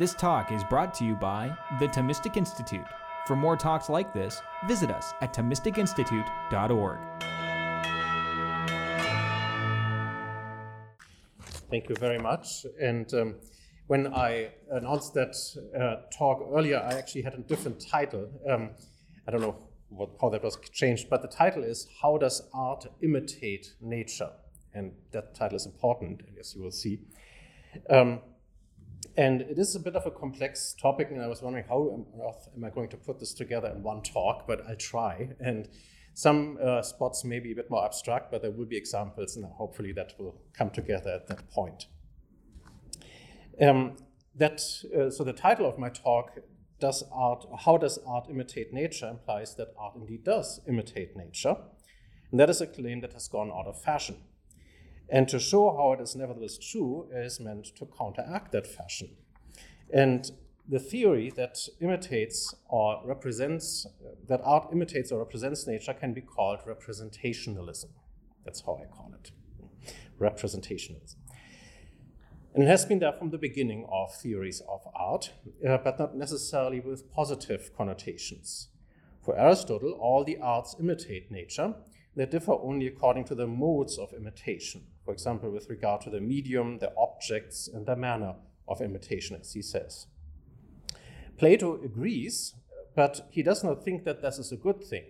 This talk is brought to you by the Thomistic Institute. For more talks like this, visit us at ThomisticInstitute.org. Thank you very much. And um, when I announced that uh, talk earlier, I actually had a different title. Um, I don't know what, how that was changed, but the title is How Does Art Imitate Nature? And that title is important, as you will see. Um, and it is a bit of a complex topic, and I was wondering how am, am I going to put this together in one talk, but I'll try. And some uh, spots may be a bit more abstract, but there will be examples, and hopefully that will come together at that point. Um, that, uh, so the title of my talk, does art, how does art imitate nature, implies that art indeed does imitate nature. And that is a claim that has gone out of fashion. And to show how it is nevertheless true is meant to counteract that fashion. And the theory that imitates or represents, that art imitates or represents nature can be called representationalism. That's how I call it representationalism. And it has been there from the beginning of theories of art, uh, but not necessarily with positive connotations. For Aristotle, all the arts imitate nature, they differ only according to the modes of imitation. For example, with regard to the medium, the objects, and the manner of imitation, as he says. Plato agrees, but he does not think that this is a good thing.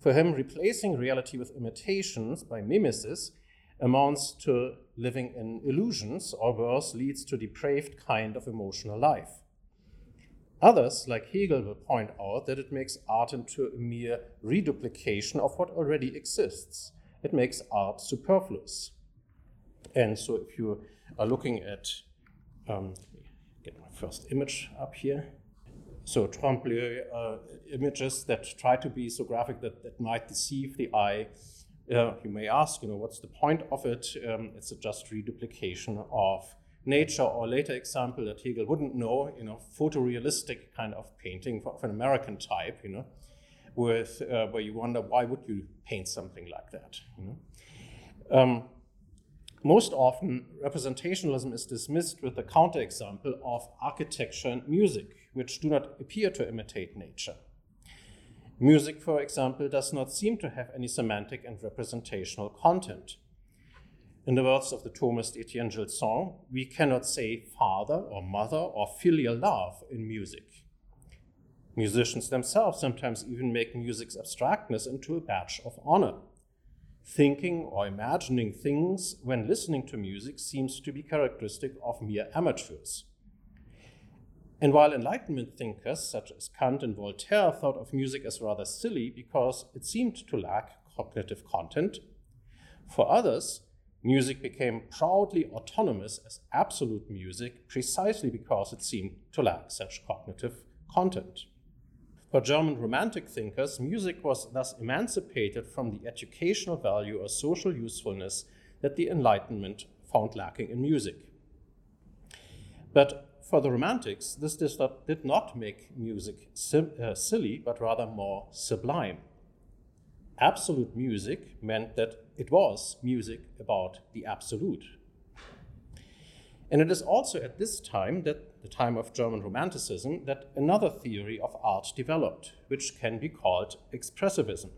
For him, replacing reality with imitations by mimesis amounts to living in illusions, or worse, leads to depraved kind of emotional life. Others, like Hegel, will point out that it makes art into a mere reduplication of what already exists. It makes art superfluous. And so, if you are looking at, um, get my first image up here. So, trompe l'oeil uh, images that try to be so graphic that, that might deceive the eye. Uh, you may ask, you know, what's the point of it? Um, it's a just reduplication of nature or later example that Hegel wouldn't know, you know, photorealistic kind of painting of an American type, you know, with uh, where you wonder why would you paint something like that, you know. Um, most often, representationalism is dismissed with the counterexample of architecture and music, which do not appear to imitate nature. Music, for example, does not seem to have any semantic and representational content. In the words of the Thomist Etienne Gilson, we cannot say father or mother or filial love in music. Musicians themselves sometimes even make music's abstractness into a badge of honor. Thinking or imagining things when listening to music seems to be characteristic of mere amateurs. And while Enlightenment thinkers such as Kant and Voltaire thought of music as rather silly because it seemed to lack cognitive content, for others, Music became proudly autonomous as absolute music precisely because it seemed to lack such cognitive content. For German Romantic thinkers, music was thus emancipated from the educational value or social usefulness that the Enlightenment found lacking in music. But for the Romantics, this did not make music uh, silly, but rather more sublime absolute music meant that it was music about the absolute. And it is also at this time, that the time of German Romanticism, that another theory of art developed, which can be called expressivism,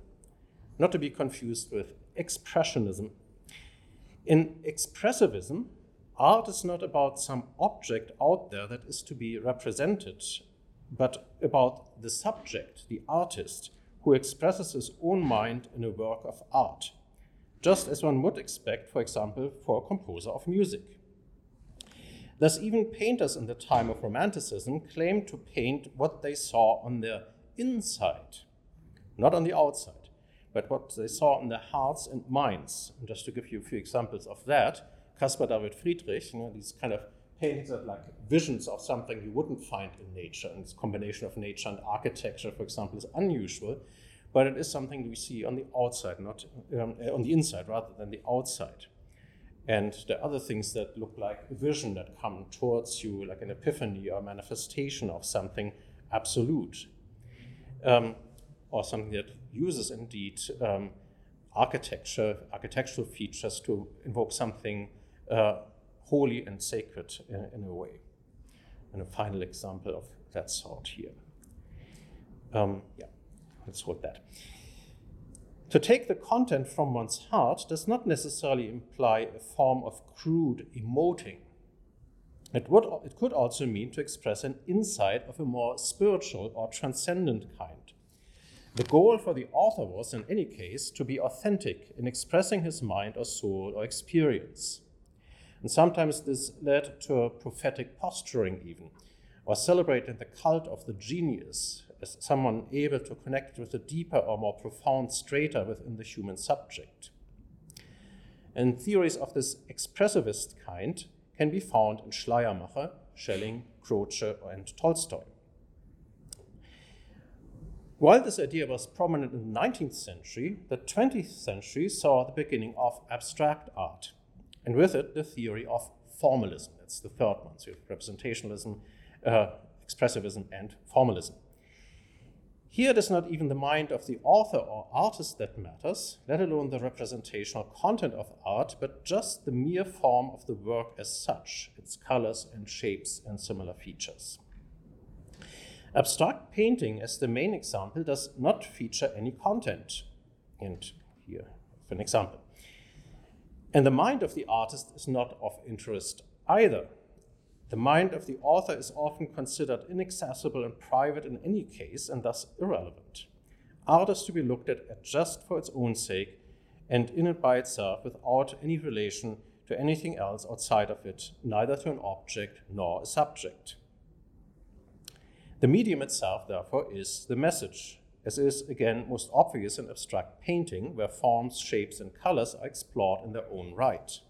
not to be confused with expressionism. In expressivism, art is not about some object out there that is to be represented, but about the subject, the artist, who expresses his own mind in a work of art, just as one would expect, for example, for a composer of music. Thus, even painters in the time of Romanticism claimed to paint what they saw on their inside, not on the outside, but what they saw in their hearts and minds. And just to give you a few examples of that, Caspar David Friedrich, you know, these kind of paintings that like visions of something you wouldn't find in nature. And this combination of nature and architecture, for example, is unusual, but it is something we see on the outside, not um, on the inside rather than the outside. And the other things that look like vision that come towards you, like an epiphany or manifestation of something absolute, um, or something that uses indeed um, architecture, architectural features to invoke something uh, holy and sacred in, in a way. and a final example of that sort here. Um, yeah, let's hold that. To take the content from one's heart does not necessarily imply a form of crude emoting. It, would, it could also mean to express an insight of a more spiritual or transcendent kind. The goal for the author was, in any case, to be authentic in expressing his mind or soul or experience. And sometimes this led to a prophetic posturing, even, or celebrating the cult of the genius as someone able to connect with a deeper or more profound strata within the human subject. And theories of this expressivist kind can be found in Schleiermacher, Schelling, Croce, and Tolstoy. While this idea was prominent in the 19th century, the 20th century saw the beginning of abstract art, and with it, the theory of formalism. That's the third one. So you have representationalism, uh, expressivism, and formalism. Here it is not even the mind of the author or artist that matters, let alone the representational content of art, but just the mere form of the work as such, its colors and shapes and similar features. Abstract painting, as the main example, does not feature any content. And here, for an example. And the mind of the artist is not of interest either. The mind of the author is often considered inaccessible and private in any case, and thus irrelevant. Art is to be looked at just for its own sake and in it by itself without any relation to anything else outside of it, neither to an object nor a subject. The medium itself, therefore, is the message, as is again most obvious in abstract painting, where forms, shapes, and colors are explored in their own right.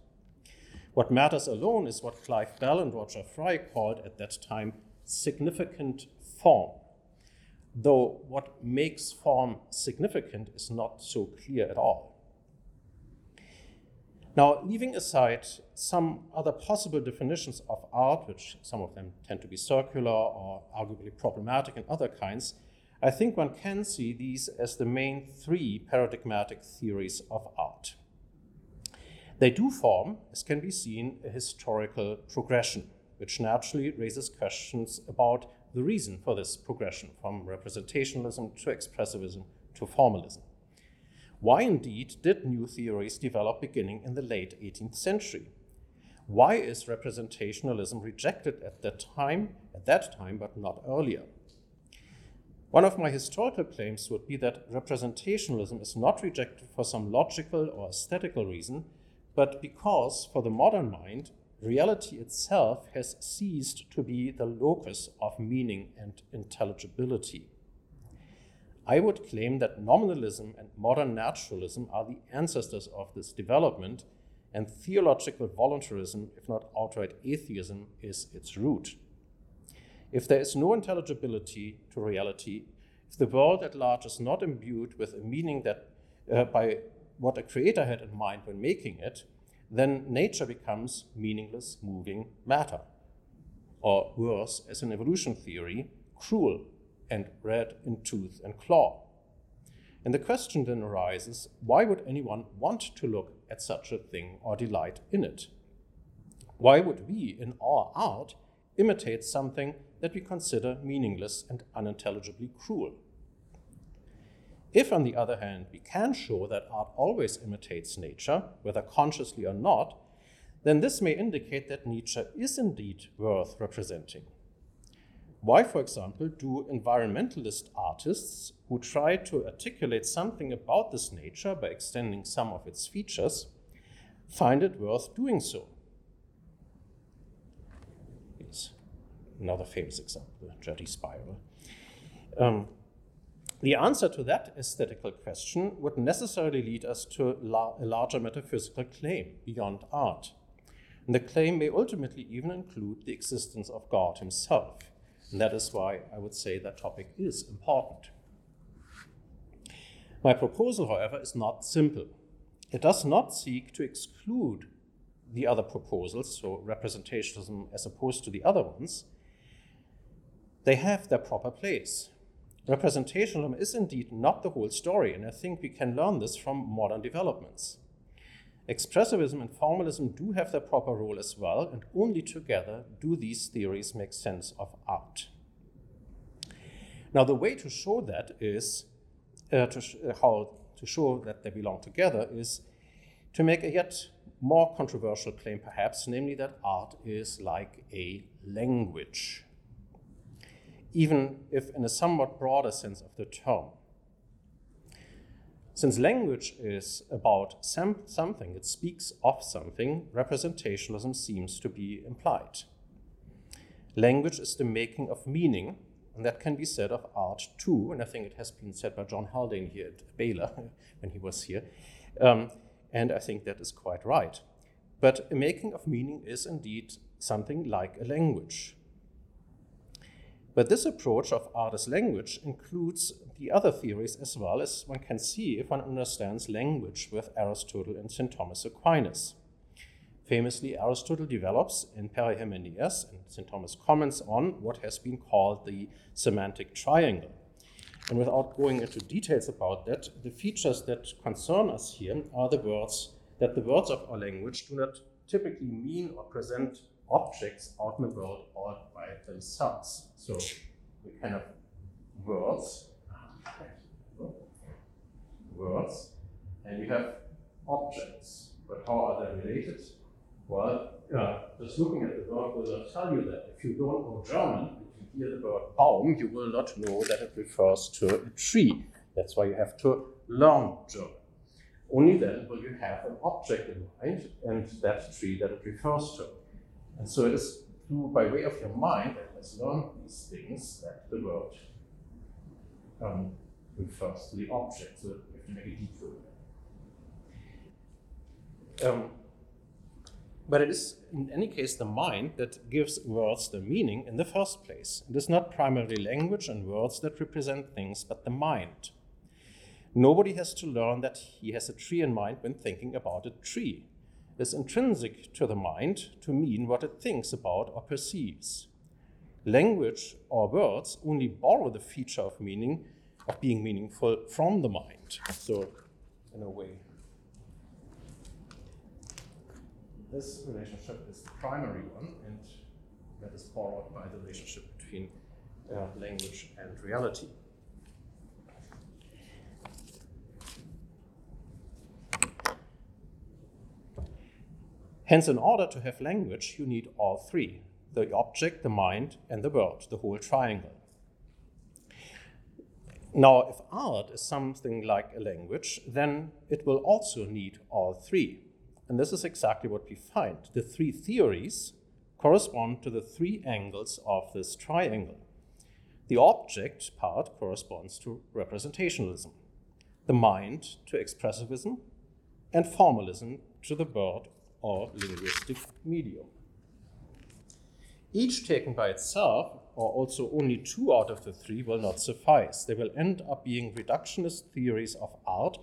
What matters alone is what Clive Bell and Roger Fry called at that time significant form. Though what makes form significant is not so clear at all. Now, leaving aside some other possible definitions of art, which some of them tend to be circular or arguably problematic in other kinds, I think one can see these as the main three paradigmatic theories of art. They do form, as can be seen, a historical progression, which naturally raises questions about the reason for this progression from representationalism to expressivism to formalism. Why indeed did new theories develop beginning in the late 18th century? Why is representationalism rejected at that time, at that time, but not earlier? One of my historical claims would be that representationalism is not rejected for some logical or aesthetical reason, but because for the modern mind, reality itself has ceased to be the locus of meaning and intelligibility. I would claim that nominalism and modern naturalism are the ancestors of this development, and theological voluntarism, if not outright atheism, is its root. If there is no intelligibility to reality, if the world at large is not imbued with a meaning that uh, by what a creator had in mind when making it, then nature becomes meaningless moving matter. Or worse, as an evolution theory, cruel and red in tooth and claw. And the question then arises why would anyone want to look at such a thing or delight in it? Why would we, in our art, imitate something that we consider meaningless and unintelligibly cruel? If, on the other hand, we can show that art always imitates nature, whether consciously or not, then this may indicate that nature is indeed worth representing. Why, for example, do environmentalist artists who try to articulate something about this nature by extending some of its features find it worth doing so? Here's another famous example, the Jetty Spiral. Um, the answer to that aesthetical question would necessarily lead us to a larger metaphysical claim beyond art. And the claim may ultimately even include the existence of God himself. And that is why I would say that topic is important. My proposal, however, is not simple. It does not seek to exclude the other proposals, so representationalism as opposed to the other ones. They have their proper place. Representationalism is indeed not the whole story, and I think we can learn this from modern developments. Expressivism and formalism do have their proper role as well, and only together do these theories make sense of art. Now, the way to show that is uh, to sh- uh, how to show that they belong together is to make a yet more controversial claim, perhaps, namely that art is like a language, even if in a somewhat broader sense of the term. Since language is about some, something, it speaks of something, representationalism seems to be implied. Language is the making of meaning, and that can be said of art too, and I think it has been said by John Haldane here at Baylor when he was here. Um, and I think that is quite right. But a making of meaning is indeed something like a language. But this approach of art language includes the other theories as well as one can see if one understands language with Aristotle and St. Thomas Aquinas. Famously, Aristotle develops in Peri Hermeneias, and St. Thomas comments on what has been called the semantic triangle. And without going into details about that, the features that concern us here are the words that the words of our language do not typically mean or present objects out in the world all by themselves. So we can have words, words, and you have objects. But how are they related? Well, just looking at the word will not tell you that. If you don't know German, if you hear the word Baum, you will not know that it refers to a tree. That's why you have to learn German. Only then will you have an object in mind and that tree that it refers to. And so it is through, by way of your mind that has learned these things that the word um, refers to the object. So you have to make a detour. Um, but it is, in any case, the mind that gives words the meaning in the first place. It is not primarily language and words that represent things, but the mind. Nobody has to learn that he has a tree in mind when thinking about a tree. Is intrinsic to the mind to mean what it thinks about or perceives. Language or words only borrow the feature of meaning, of being meaningful, from the mind. So, in a way, this relationship is the primary one, and that is borrowed by the relationship between uh, language and reality. Hence, in order to have language, you need all three the object, the mind, and the world, the whole triangle. Now, if art is something like a language, then it will also need all three. And this is exactly what we find. The three theories correspond to the three angles of this triangle. The object part corresponds to representationalism, the mind to expressivism, and formalism to the word or linguistic medium. Each taken by itself, or also only two out of the three, will not suffice. They will end up being reductionist theories of art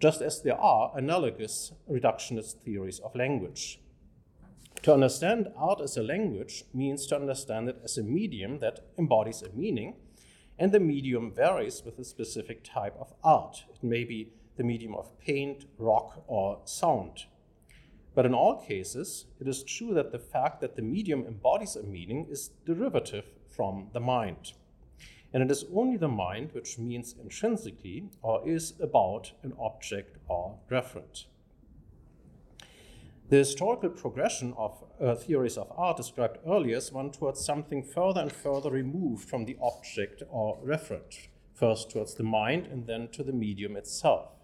just as there are analogous reductionist theories of language. To understand art as a language means to understand it as a medium that embodies a meaning, and the medium varies with a specific type of art. It may be the medium of paint, rock, or sound. But in all cases, it is true that the fact that the medium embodies a meaning is derivative from the mind and it is only the mind which means intrinsically or is about an object or referent. The historical progression of uh, theories of art described earlier is one towards something further and further removed from the object or referent, first towards the mind and then to the medium itself.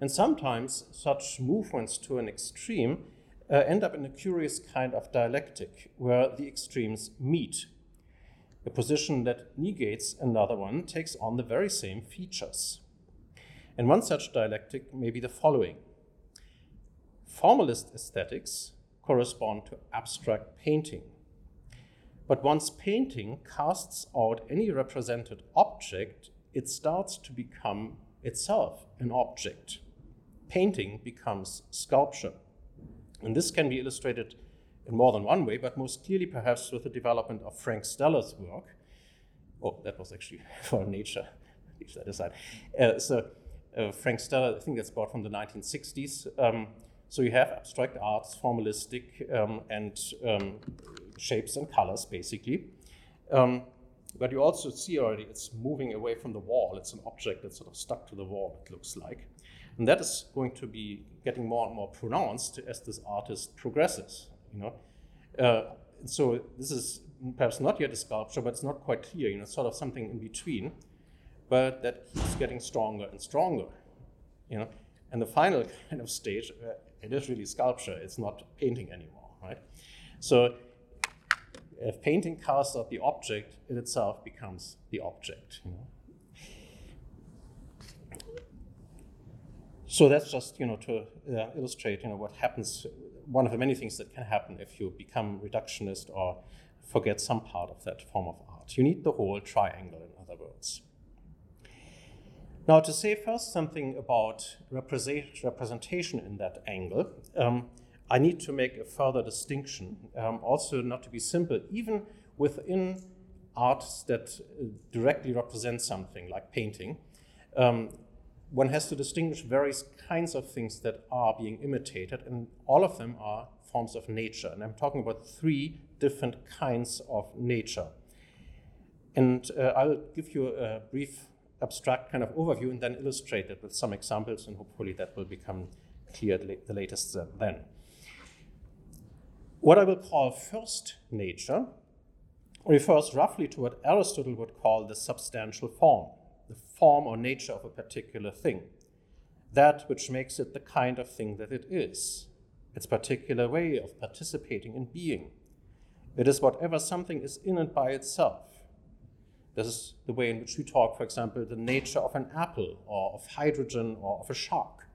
And sometimes such movements to an extreme uh, end up in a curious kind of dialectic where the extremes meet a position that negates another one takes on the very same features. And one such dialectic may be the following Formalist aesthetics correspond to abstract painting. But once painting casts out any represented object, it starts to become itself an object. Painting becomes sculpture. And this can be illustrated in more than one way, but most clearly perhaps with the development of Frank Stella's work. Oh, that was actually for nature. Leave that aside. Uh, so, uh, Frank Stella, I think that's about from the 1960s. Um, so you have abstract arts, formalistic, um, and um, shapes and colors, basically. Um, but you also see already it's moving away from the wall. It's an object that's sort of stuck to the wall, it looks like. And that is going to be getting more and more pronounced as this artist progresses. You know, uh, so this is perhaps not yet a sculpture, but it's not quite clear. You know, sort of something in between, but that keeps getting stronger and stronger. You know, and the final kind of stage, uh, it is really sculpture. It's not painting anymore, right? So if painting casts out the object, it itself becomes the object. You know? So that's just you know to uh, illustrate you know what happens. One of the many things that can happen if you become reductionist or forget some part of that form of art. You need the whole triangle, in other words. Now, to say first something about representation in that angle, um, I need to make a further distinction, um, also not to be simple, even within arts that uh, directly represent something, like painting. Um, one has to distinguish various kinds of things that are being imitated, and all of them are forms of nature. And I'm talking about three different kinds of nature. And uh, I'll give you a brief abstract kind of overview and then illustrate it with some examples, and hopefully that will become clear the latest then. What I will call first nature refers roughly to what Aristotle would call the substantial form, form or nature of a particular thing, that which makes it the kind of thing that it is, its particular way of participating in being. It is whatever something is in and by itself. This is the way in which we talk, for example, the nature of an apple or of hydrogen or of a shark.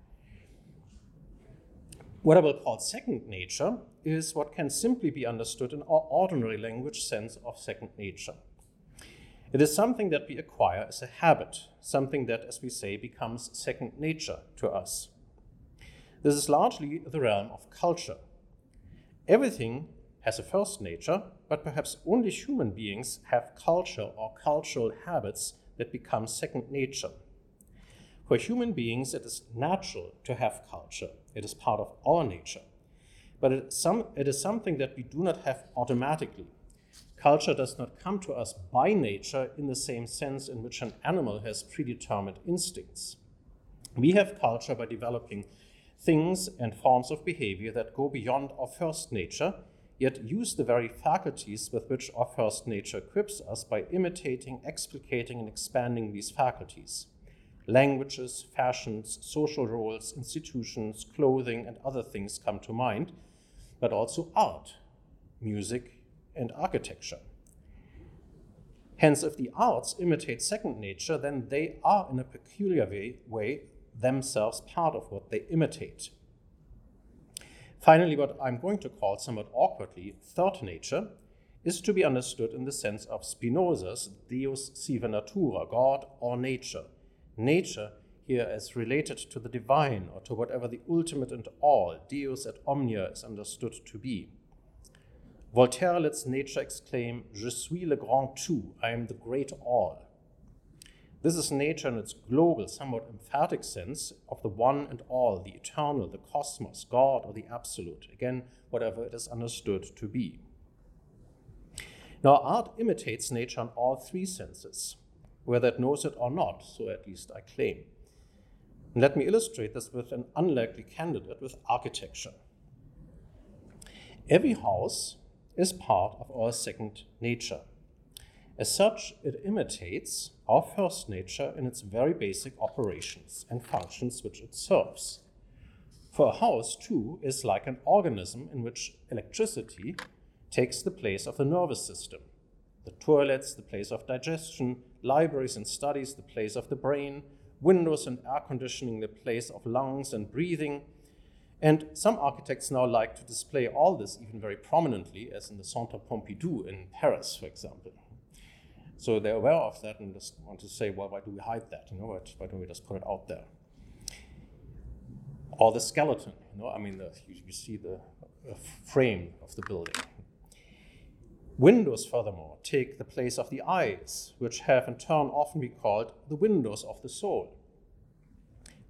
What I will call second nature is what can simply be understood in our ordinary language sense of second nature. It is something that we acquire as a habit, something that, as we say, becomes second nature to us. This is largely the realm of culture. Everything has a first nature, but perhaps only human beings have culture or cultural habits that become second nature. For human beings, it is natural to have culture, it is part of our nature. But it, some, it is something that we do not have automatically. Culture does not come to us by nature in the same sense in which an animal has predetermined instincts. We have culture by developing things and forms of behavior that go beyond our first nature, yet use the very faculties with which our first nature equips us by imitating, explicating, and expanding these faculties languages, fashions, social roles, institutions, clothing, and other things come to mind, but also art, music, and architecture. Hence, if the arts imitate second nature, then they are in a peculiar way, way themselves part of what they imitate. Finally, what I'm going to call somewhat awkwardly third nature is to be understood in the sense of Spinoza's Deus sive natura, God or nature, nature here as related to the divine or to whatever the ultimate and all, Deus et omnia, is understood to be. Voltaire lets nature exclaim, Je suis le grand tout, I am the great all. This is nature in its global, somewhat emphatic sense of the one and all, the eternal, the cosmos, God, or the absolute, again, whatever it is understood to be. Now, art imitates nature in all three senses whether it knows it or not, so at least I claim. And let me illustrate this with an unlikely candidate with architecture. Every house is part of our second nature. As such, it imitates our first nature in its very basic operations and functions which it serves. For a house, too, is like an organism in which electricity takes the place of the nervous system, the toilets, the place of digestion, libraries and studies, the place of the brain, windows and air conditioning, the place of lungs and breathing. And some architects now like to display all this even very prominently, as in the Centre Pompidou in Paris, for example. So they're aware of that and just want to say, well, why do we hide that? You know, why don't we just put it out there? Or the skeleton, you know, I mean, the, you, you, see the uh, frame of the building. Windows, furthermore, take the place of the eyes, which have in turn often been called the windows of the soul.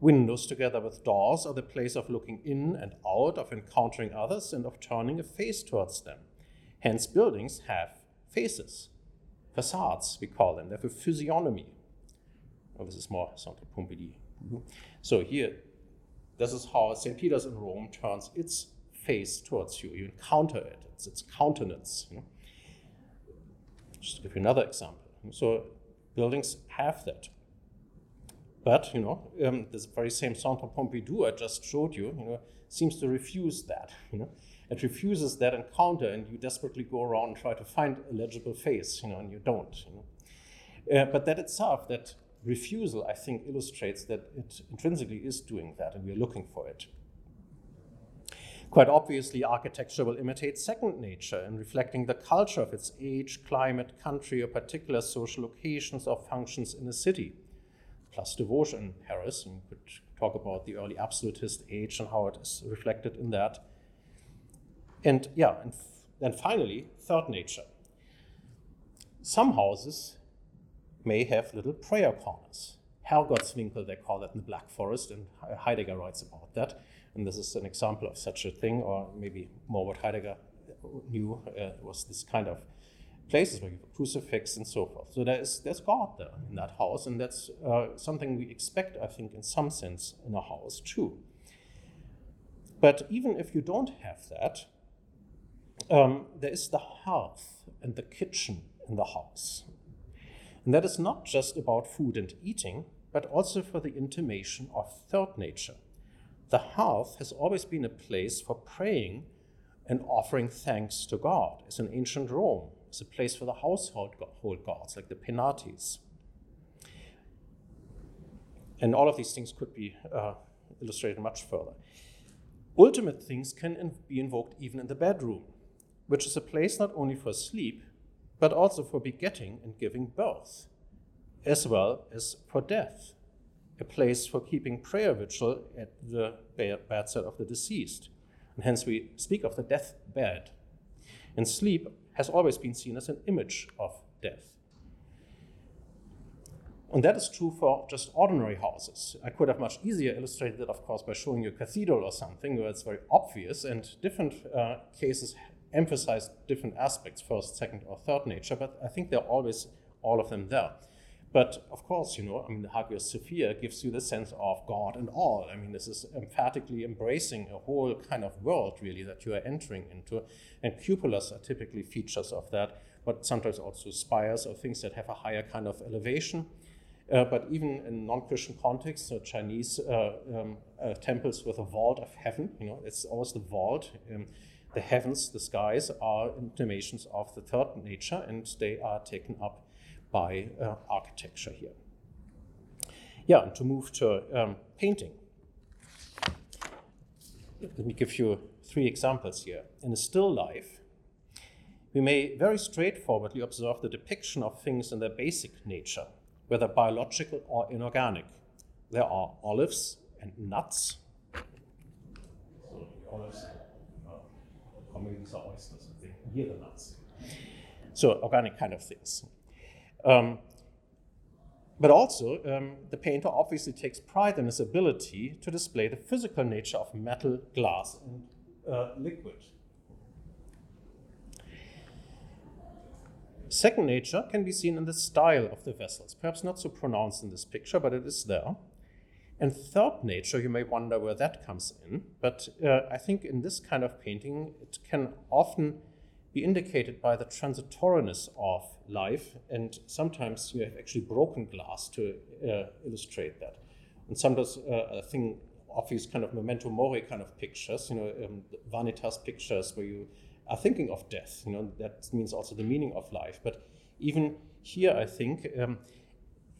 Windows, together with doors, are the place of looking in and out, of encountering others, and of turning a face towards them. Hence, buildings have faces, facades, we call them. They have a physiognomy. Oh, this is more Centre Pompidou. So here, this is how St. Peter's in Rome turns its face towards you. You encounter it. It's its countenance. You know? Just to give you another example. So buildings have that. But, you know, um, this very same Centre Pompidou I just showed you, you know, seems to refuse that, you know. It refuses that encounter, and you desperately go around and try to find a legible face, you know, and you don't. You know? Uh, but that itself, that refusal, I think, illustrates that it intrinsically is doing that, and we're looking for it. Quite obviously, architecture will imitate second nature in reflecting the culture of its age, climate, country, or particular social locations or functions in a city. Place de Vosges in Paris, and we could talk about the early absolutist age and how it is reflected in that. And yeah, and then finally, third nature. Some houses may have little prayer corners. Herrgottswinkel, they call that in the Black Forest, and Heidegger writes about that. And this is an example of such a thing, or maybe more what Heidegger knew uh, was this kind of places where you have crucifix and so forth. So there is there's God there in that house, and that's uh, something we expect, I think, in some sense, in a house too. But even if you don't have that, um, there is the hearth and the kitchen in the house. And that is not just about food and eating, but also for the intimation of third nature. The hearth has always been a place for praying and offering thanks to God, as in ancient Rome. It's a place for the household gods, like the Penates. And all of these things could be uh, illustrated much further. Ultimate things can be invoked even in the bedroom, which is a place not only for sleep, but also for begetting and giving birth, as well as for death, a place for keeping prayer vigil at the bedside of the deceased. And hence we speak of the death bed. And sleep has always been seen as an image of death. And that is true for just ordinary houses. I could have much easier illustrated it, of course, by showing you a cathedral or something where it's very obvious, and different uh, cases emphasize different aspects, first, second, or third nature, but I think they're always all of them there. But of course, you know, I mean, the Hagia Sophia gives you the sense of God and all. I mean, this is emphatically embracing a whole kind of world, really, that you are entering into. And cupolas are typically features of that, but sometimes also spires or things that have a higher kind of elevation. Uh, but even in non-Christian contexts, so Chinese uh, um, uh, temples with a vault of heaven, you know, it's always the vault. Um, the heavens, the skies, are intimations of the third nature, and they are taken up by uh, architecture here. Yeah, and to move to um, painting. Let me give you three examples here. In a still life, we may very straightforwardly observe the depiction of things in their basic nature, whether biological or inorganic. There are olives and nuts. So olives maybe these are oysters, I think. Here the nuts. So organic kind of things. Um, but also, um, the painter obviously takes pride in his ability to display the physical nature of metal, glass, and uh, liquid. Second nature can be seen in the style of the vessels, perhaps not so pronounced in this picture, but it is there. And third nature, you may wonder where that comes in, but uh, I think in this kind of painting, it can often be indicated by the transitoriness of life, and sometimes you have actually broken glass to uh, illustrate that. And sometimes uh, I think of these kind of memento mori kind of pictures, you know, um, vanitas pictures where you are thinking of death, you know, that means also the meaning of life. But even here, I think, um,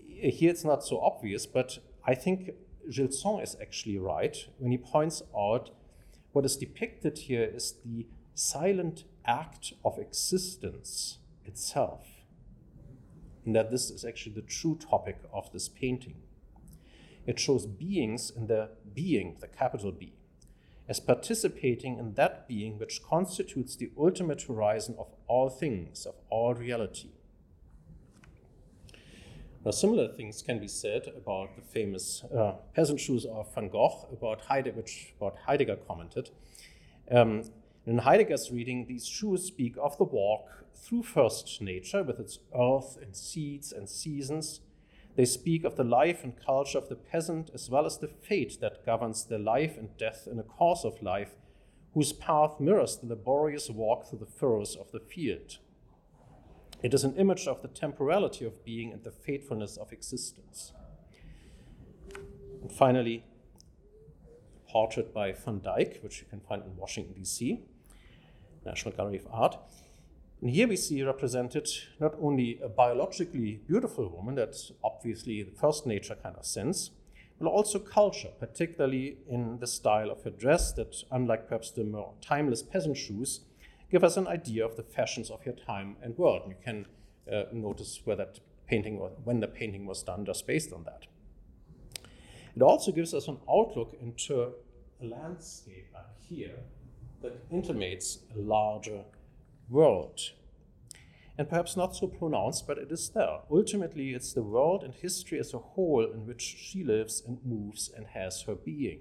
here it's not so obvious, but I think Gilson is actually right when he points out what is depicted here is the silent act of existence itself. And that this is actually the true topic of this painting. It shows beings in their being, the capital B, as participating in that being which constitutes the ultimate horizon of all things, of all reality. Now, similar things can be said about the famous uh, peasant shoes of Van Gogh, about Heidegger, which about Heidegger commented. Um, in Heidegger's reading, these shoes speak of the walk through first nature with its earth and seeds and seasons. They speak of the life and culture of the peasant as well as the fate that governs their life and death in a course of life, whose path mirrors the laborious walk through the furrows of the field. It is an image of the temporality of being and the faithfulness of existence. And finally, portrait by Van Dyck, which you can find in Washington, D.C., National Gallery of Art. And here we see represented not only a biologically beautiful woman, that's obviously the first nature kind of sense, but also culture, particularly in the style of her dress that, unlike perhaps the more timeless peasant shoes, give us an idea of the fashions of her time and world. And you can uh, notice where that painting or when the painting was done just based on that. It also gives us an outlook into a landscape up here that intimates a larger world. And perhaps not so pronounced, but it is there. Ultimately, it's the world and history as a whole in which she lives and moves and has her being.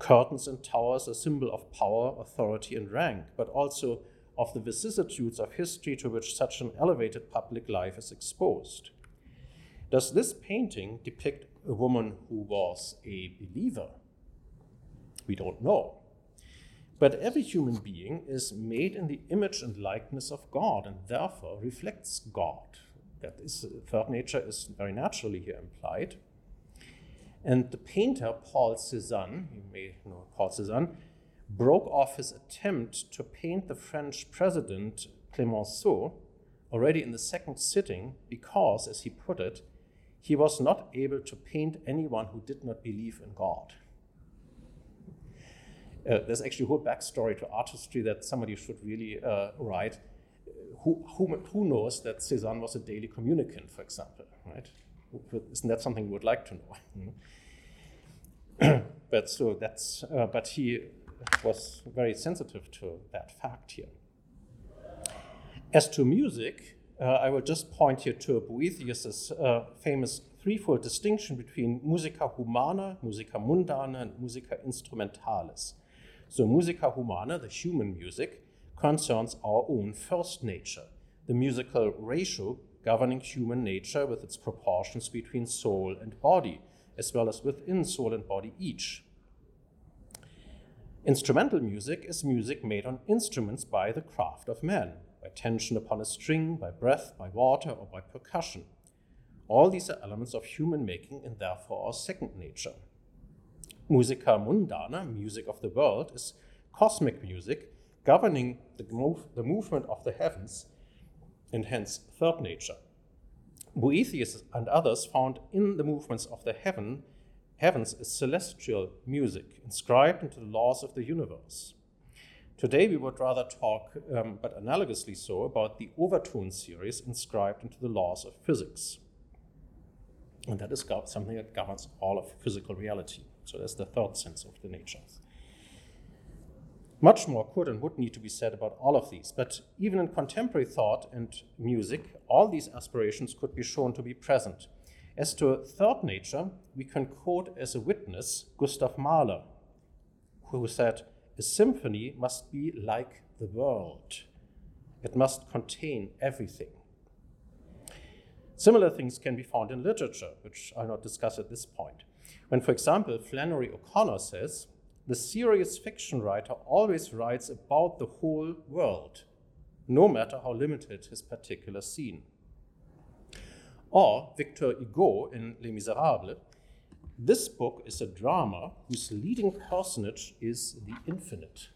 Curtains and towers are symbol of power, authority, and rank, but also of the vicissitudes of history to which such an elevated public life is exposed. Does this painting depict a woman who was a believer? We don't know. But every human being is made in the image and likeness of God and therefore reflects God. That is, uh, third nature is very naturally here implied. And the painter Paul Cézanne, you may know Paul Cézanne, broke off his attempt to paint the French president Clemenceau already in the second sitting because, as he put it, he was not able to paint anyone who did not believe in God. Uh, there's actually a whole backstory to artistry that somebody should really uh, write. Who, who, who knows that Cézanne was a daily communicant, for example, right? Isn't that something we would like to know? but so that's, uh, but he was very sensitive to that fact here. As to music, uh, I will just point here to Boethius's famous threefold distinction between musica humana, musica mundana, and musica instrumentalis. So, musica humana, the human music, concerns our own first nature, the musical ratio governing human nature with its proportions between soul and body, as well as within soul and body each. Instrumental music is music made on instruments by the craft of man, by tension upon a string, by breath, by water, or by percussion. All these are elements of human making and therefore our second nature. Musica mundana, music of the world, is cosmic music governing the, move, the movement of the heavens and hence third nature. Boethius and others found in the movements of the heaven, heavens a celestial music inscribed into the laws of the universe. Today we would rather talk, um, but analogously so, about the overtone series inscribed into the laws of physics. And that is something that governs all of physical reality. So that's the third sense of the natures. Much more could and would need to be said about all of these, but even in contemporary thought and music, all these aspirations could be shown to be present. As to a third nature, we can quote as a witness Gustav Mahler, who said, A symphony must be like the world, it must contain everything. Similar things can be found in literature, which I'll not discuss at this point. When, for example, Flannery O'Connor says, the serious fiction writer always writes about the whole world, no matter how limited his particular scene. Or Victor Hugo in Les Miserables, this book is a drama whose leading personage is the infinite.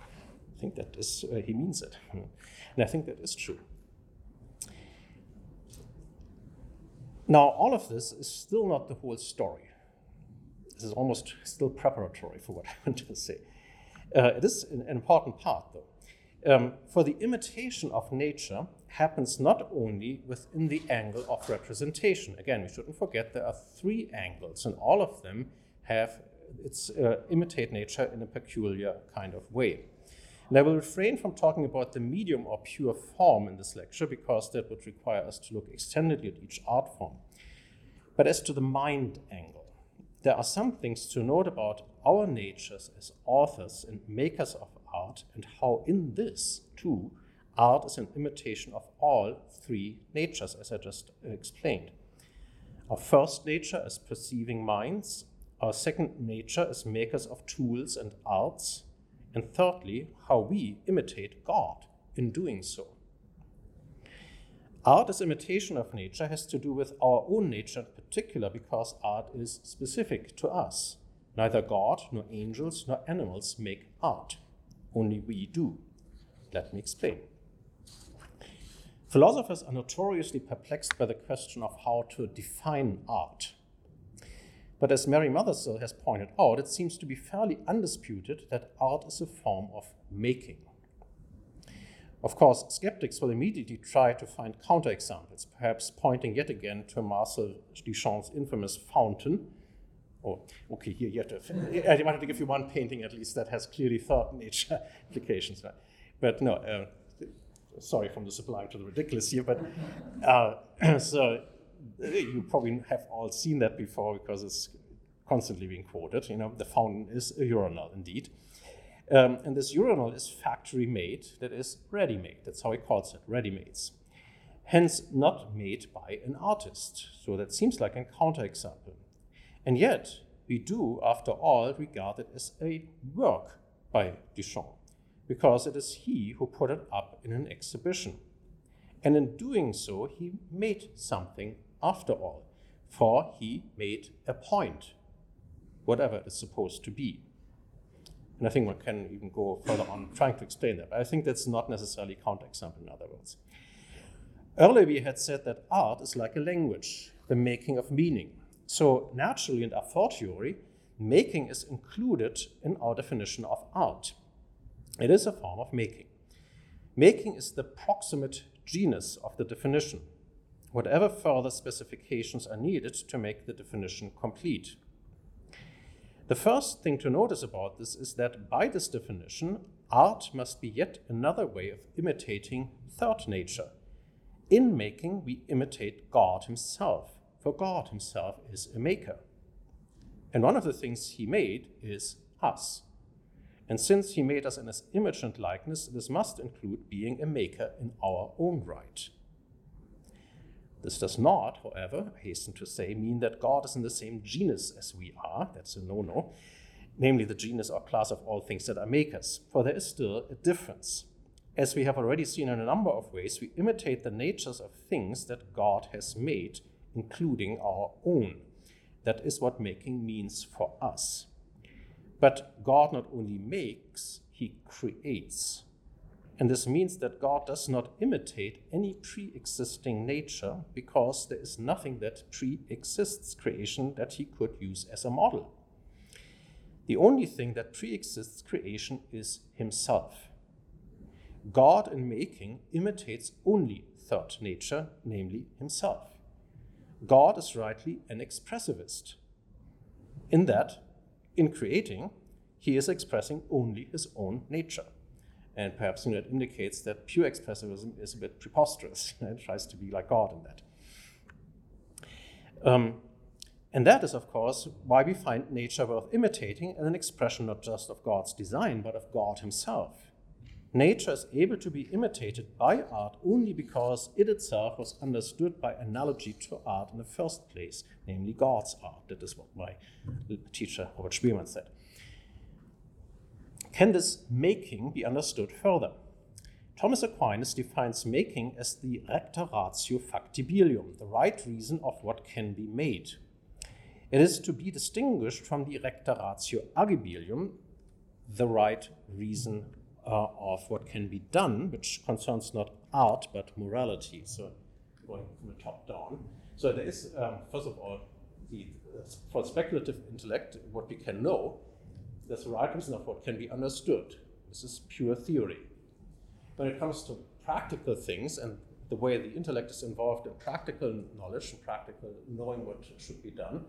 I think that is, uh, he means it. And I think that is true. Now, all of this is still not the whole story this is almost still preparatory for what I want to say. Uh, it is an, important part, though. Um, for the imitation of nature happens not only within the angle of representation. Again, we shouldn't forget there are three angles, and all of them have its uh, imitate nature in a peculiar kind of way. And I will refrain from talking about the medium or pure form in this lecture because that would require us to look extendedly at each art form. But as to the mind angle, there are some things to note about our natures as authors and makers of art, and how in this, too, art is an imitation of all three natures, as I just uh, explained. Our first nature is perceiving minds, our second nature is makers of tools and arts, and thirdly, how we imitate God in doing so. Art as imitation of nature has to do with our own nature in particular because art is specific to us. Neither God, nor angels, nor animals make art. Only we do. Let me explain. Philosophers are notoriously perplexed by the question of how to define art. But as Mary Mothersill has pointed out, it seems to be fairly undisputed that art is a form of making. Of course, skeptics will immediately try to find counterexamples, perhaps pointing yet again to Marcel Duchamp's infamous fountain. Oh, okay, here you have to. I wanted to give you one painting at least that has clearly thought nature implications. Right? But no, uh, sorry from the sublime to the ridiculous here, but uh, so you probably have all seen that before because it's constantly being quoted. You know, the fountain is a urinal indeed. Um, and this urinal is factory made, that is ready made. That's how he calls it, ready mades. Hence, not made by an artist. So that seems like a counterexample. And yet, we do, after all, regard it as a work by Duchamp, because it is he who put it up in an exhibition. And in doing so, he made something after all, for he made a point, whatever it is supposed to be. And I think one can even go further on trying to explain that. But I think that's not necessarily a counterexample, in other words. Earlier, we had said that art is like a language, the making of meaning. So, naturally and a fortiori, making is included in our definition of art. It is a form of making. Making is the proximate genus of the definition, whatever further specifications are needed to make the definition complete. The first thing to notice about this is that by this definition, art must be yet another way of imitating third nature. In making, we imitate God Himself, for God Himself is a maker. And one of the things He made is us. And since He made us in His image and likeness, this must include being a maker in our own right. This does not, however, I hasten to say, mean that God is in the same genus as we are. That's a no no. Namely, the genus or class of all things that are makers. For there is still a difference. As we have already seen in a number of ways, we imitate the natures of things that God has made, including our own. That is what making means for us. But God not only makes, he creates. And this means that God does not imitate any pre existing nature because there is nothing that pre exists creation that he could use as a model. The only thing that pre exists creation is himself. God in making imitates only third nature, namely himself. God is rightly an expressivist, in that, in creating, he is expressing only his own nature. And perhaps you know, it indicates that pure expressivism is a bit preposterous. it tries to be like God in that. Um, and that is, of course, why we find nature worth imitating and an expression not just of God's design, but of God Himself. Nature is able to be imitated by art only because it itself was understood by analogy to art in the first place, namely God's art. That is what my teacher Robert Spaemann said. Can this making be understood further? Thomas Aquinas defines making as the recta ratio factibilium, the right reason of what can be made. It is to be distinguished from the recta ratio agibilium, the right reason uh, of what can be done, which concerns not art but morality. So, going from the top down. So, there is, um, first of all, the, uh, for speculative intellect, what we can know the right reason of what can be understood. This is pure theory. When it comes to practical things and the way the intellect is involved in practical knowledge and practical knowing what should be done,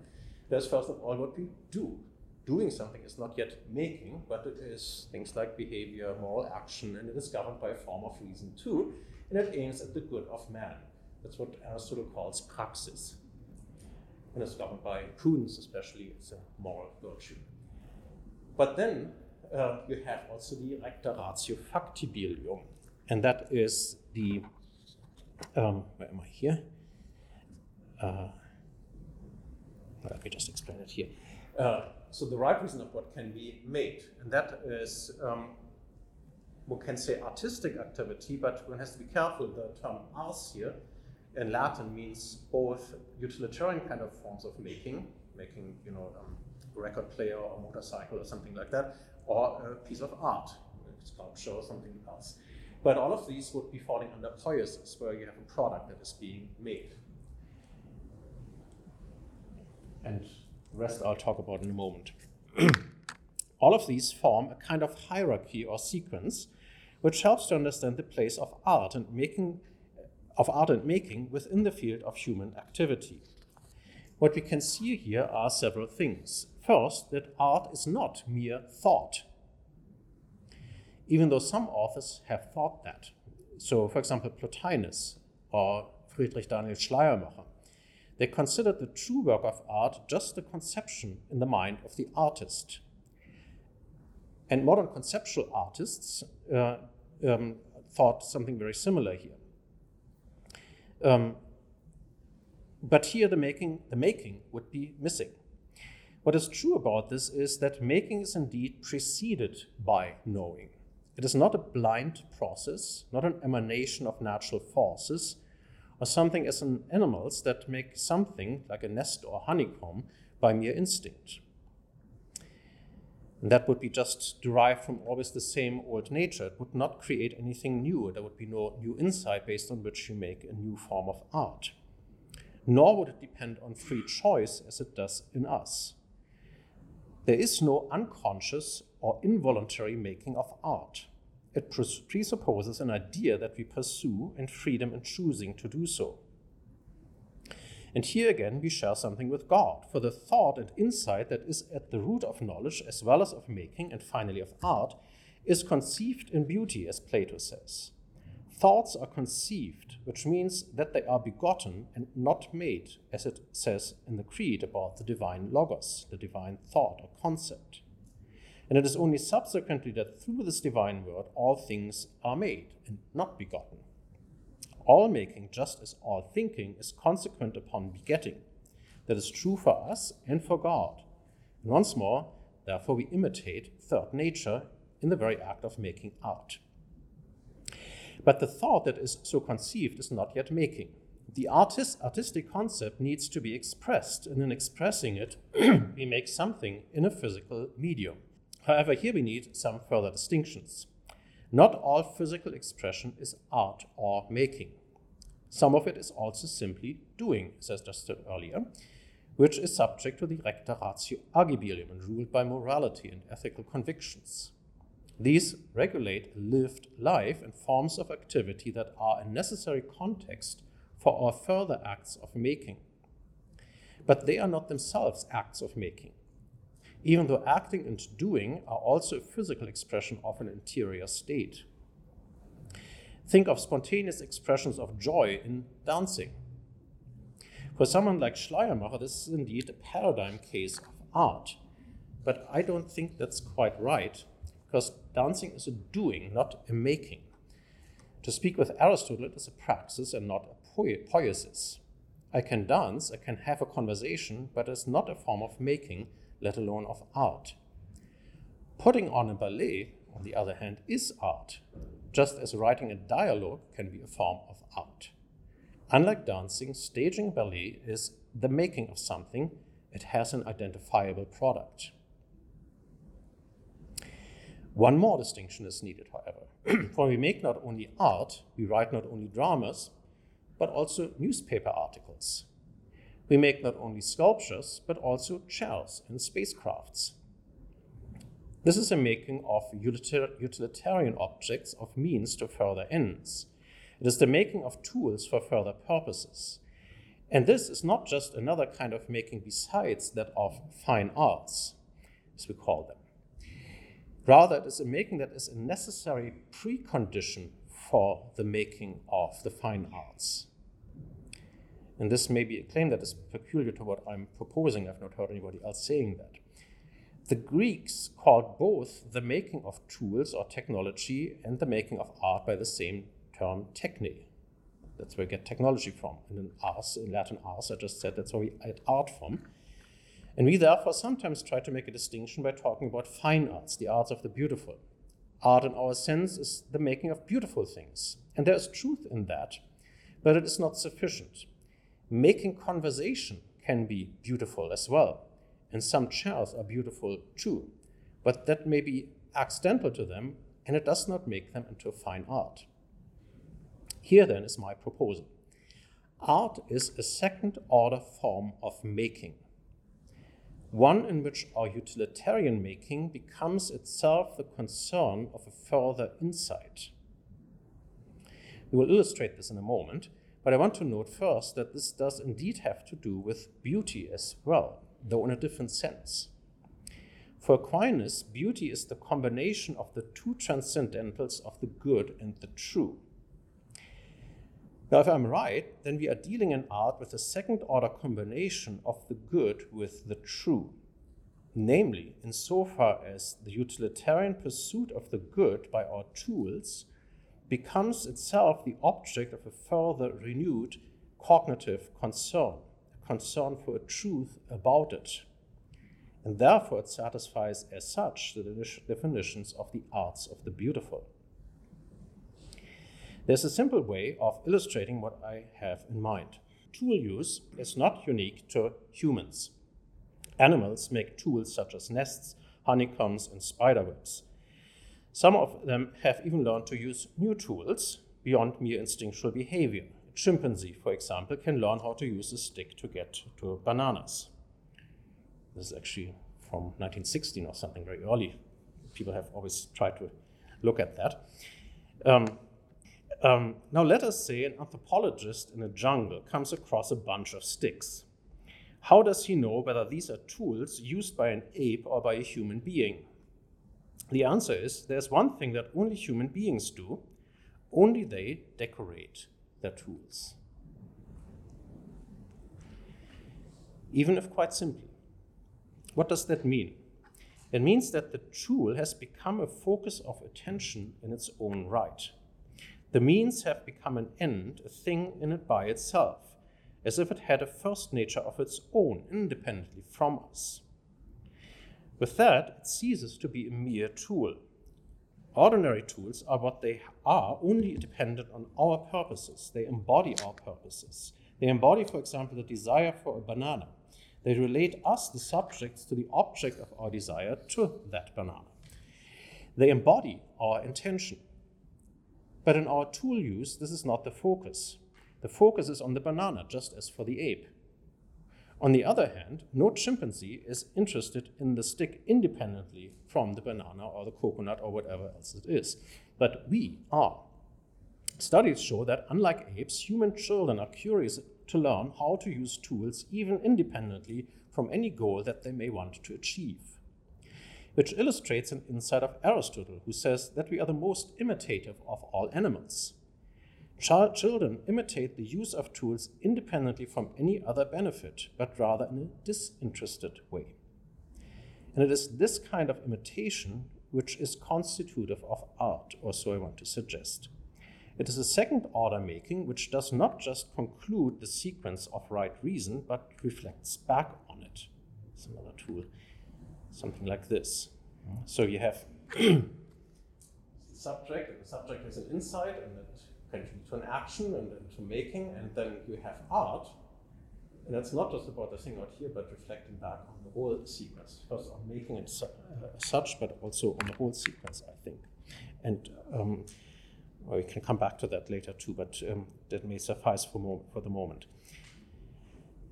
there's first of all what we do. doing something is not yet making, but it is things like behavior, moral action, and it is governed by a form of reason too, and it aims at the good of man. That's what Aristotle calls praxis. And it's governed by prudence, especially, it's a moral virtue. But then uh, you have also the recta ratio factibilium, and that is the, um, where am I here? Uh, let me just explain it here. Uh, so the right reason of what can be made, and that is um, one can say artistic activity, but one has to be careful. The term ars here in Latin means both utilitarian kind of forms of making, making you know um, record player or motorcycle or something like that, or a piece of art, sculpture or something else. But all of these would be falling under poiesis, where you have a product that is being made. And the rest I'll talk about in a moment. All of these form a kind of hierarchy or sequence which helps to understand the place of art and making of art and making within the field of human activity. What we can see here are several things. First, that art is not mere thought, even though some authors have thought that. So, for example, Plotinus or Friedrich Daniel Schleiermacher they considered the true work of art just the conception in the mind of the artist. And modern conceptual artists uh, um, thought something very similar here. Um, but here the making, the making would be missing. What is true about this is that making is indeed preceded by knowing. It is not a blind process, not an emanation of natural forces, or something as in animals that make something like a nest or honeycomb by mere instinct. And that would be just derived from always the same old nature. It would not create anything new. There would be no new insight based on which you make a new form of art. Nor would it depend on free choice as it does in us. There is no unconscious or involuntary making of art it presupposes an idea that we pursue and freedom in choosing to do so. And here again, we share something with God, for the thought and insight that is at the root of knowledge as well as of making and finally of art is conceived in beauty, as Plato says. Thoughts are conceived, which means that they are begotten and not made, as it says in the Creed about the divine logos, the divine thought or concept. And it is only subsequently that through this divine word all things are made and not begotten. All making, just as all thinking, is consequent upon begetting. That is true for us and for God. And once more, therefore, we imitate third nature in the very act of making art. But the thought that is so conceived is not yet making. The artist, artistic concept needs to be expressed, and in expressing it, we make something in a physical medium. However, here we need some further distinctions. Not all physical expression is art or making. Some of it is also simply doing, as I just earlier, which is subject to the recta ratio agibilium and ruled by morality and ethical convictions. These regulate lived life and forms of activity that are a necessary context for our further acts of making. But they are not themselves acts of making even though acting and doing are also a physical expression of an interior state. Think of spontaneous expressions of joy in dancing. For someone like Schleiermacher, this is indeed a paradigm case of art. But I don't think that's quite right, because dancing is a doing, not a making. To speak with Aristotle, it is a praxis and not a poiesis. I can dance, I can have a conversation, but it's not a form of making, let alone of art. Putting on a ballet, on the other hand, is art, just as writing a dialogue can be a form of art. Unlike dancing, staging ballet is the making of something, it has an identifiable product. One more distinction is needed, however. For we make not only art, we write not only dramas, but also newspaper articles. We make not only sculptures, but also chairs and spacecrafts. This is a making of utilitarian objects of means to further ends. It is the making of tools for further purposes. And this is not just another kind of making besides that of fine arts. as we call them. Rather, it is a making that is a necessary precondition for the making of the fine arts. And this may be a claim that is peculiar to what I'm proposing. I've not heard anybody else saying that. The Greeks called both the making of tools or technology and the making of art by the same term, techne. That's where we get technology from. And in ars, in Latin ars, I just said that's where we get art from. And we therefore sometimes try to make a distinction by talking about fine arts, the arts of the beautiful. Art, in our sense, is the making of beautiful things. And there is truth in that, but it is not sufficient. Making conversation can be beautiful as well, and some chairs are beautiful too, but that may be accidental to them, and it does not make them into fine art. Here then is my proposal. Art is a second order form of making one in which our utilitarian making becomes itself the concern of a further insight. We will illustrate this in a moment, but I want to note first that this does indeed have to do with beauty as well, though in a different sense. For Aquinas, beauty is the combination of the two transcendentals of the good and the true. Now, if I'm right, then we are dealing in art with a second order combination of the good with the true. Namely, insofar as the utilitarian pursuit of the good by our tools becomes itself the object of a further renewed cognitive concern, a concern for a truth about it. And therefore, it satisfies as such the definitions of the arts of the beautiful. There's a simple way of illustrating what I have in mind. Tool use is not unique to humans. Animals make tools such as nests, honeycombs, and spiderwebs. Some of them have even learned to use new tools beyond mere instinctual behavior. A chimpanzee, for example, can learn how to use a stick to get to bananas. This is actually from 1916 or something very early. People have always tried to look at that. Um, um, now, let us say an anthropologist in a jungle comes across a bunch of sticks. How does he know whether these are tools used by an ape or by a human being? The answer is there's one thing that only human beings do only they decorate their tools. Even if quite simply. What does that mean? It means that the tool has become a focus of attention in its own right. The means have become an end, a thing in it by itself, as if it had a first nature of its own, independently from us. With that, it ceases to be a mere tool. Ordinary tools are what they are, only dependent on our purposes. They embody our purposes. They embody, for example, the desire for a banana. They relate us, the subjects, to the object of our desire, to that banana. They embody our intention. But in our tool use, this is not the focus. The focus is on the banana, just as for the ape. On the other hand, no chimpanzee is interested in the stick independently from the banana or the coconut or whatever else it is. But we are. Studies show that, unlike apes, human children are curious to learn how to use tools even independently from any goal that they may want to achieve which illustrates an insight of Aristotle, who says that we are the most imitative of all animals. Ch- children imitate the use of tools independently from any other benefit, but rather in a disinterested way. And it is this kind of imitation which is constitutive of art, or so I want to suggest. It is a second order making which does not just conclude the sequence of right reason, but reflects back on it. Another tool something like this. So you have subject, and the subject is an insight, and it can lead to an action and then to making, and then you have art. And that's not just about the thing out here, but reflecting back on the whole sequence. First on making it su- uh, such, but also on the whole sequence, I think. And um, well, we can come back to that later too, but um, that may suffice for, for the moment.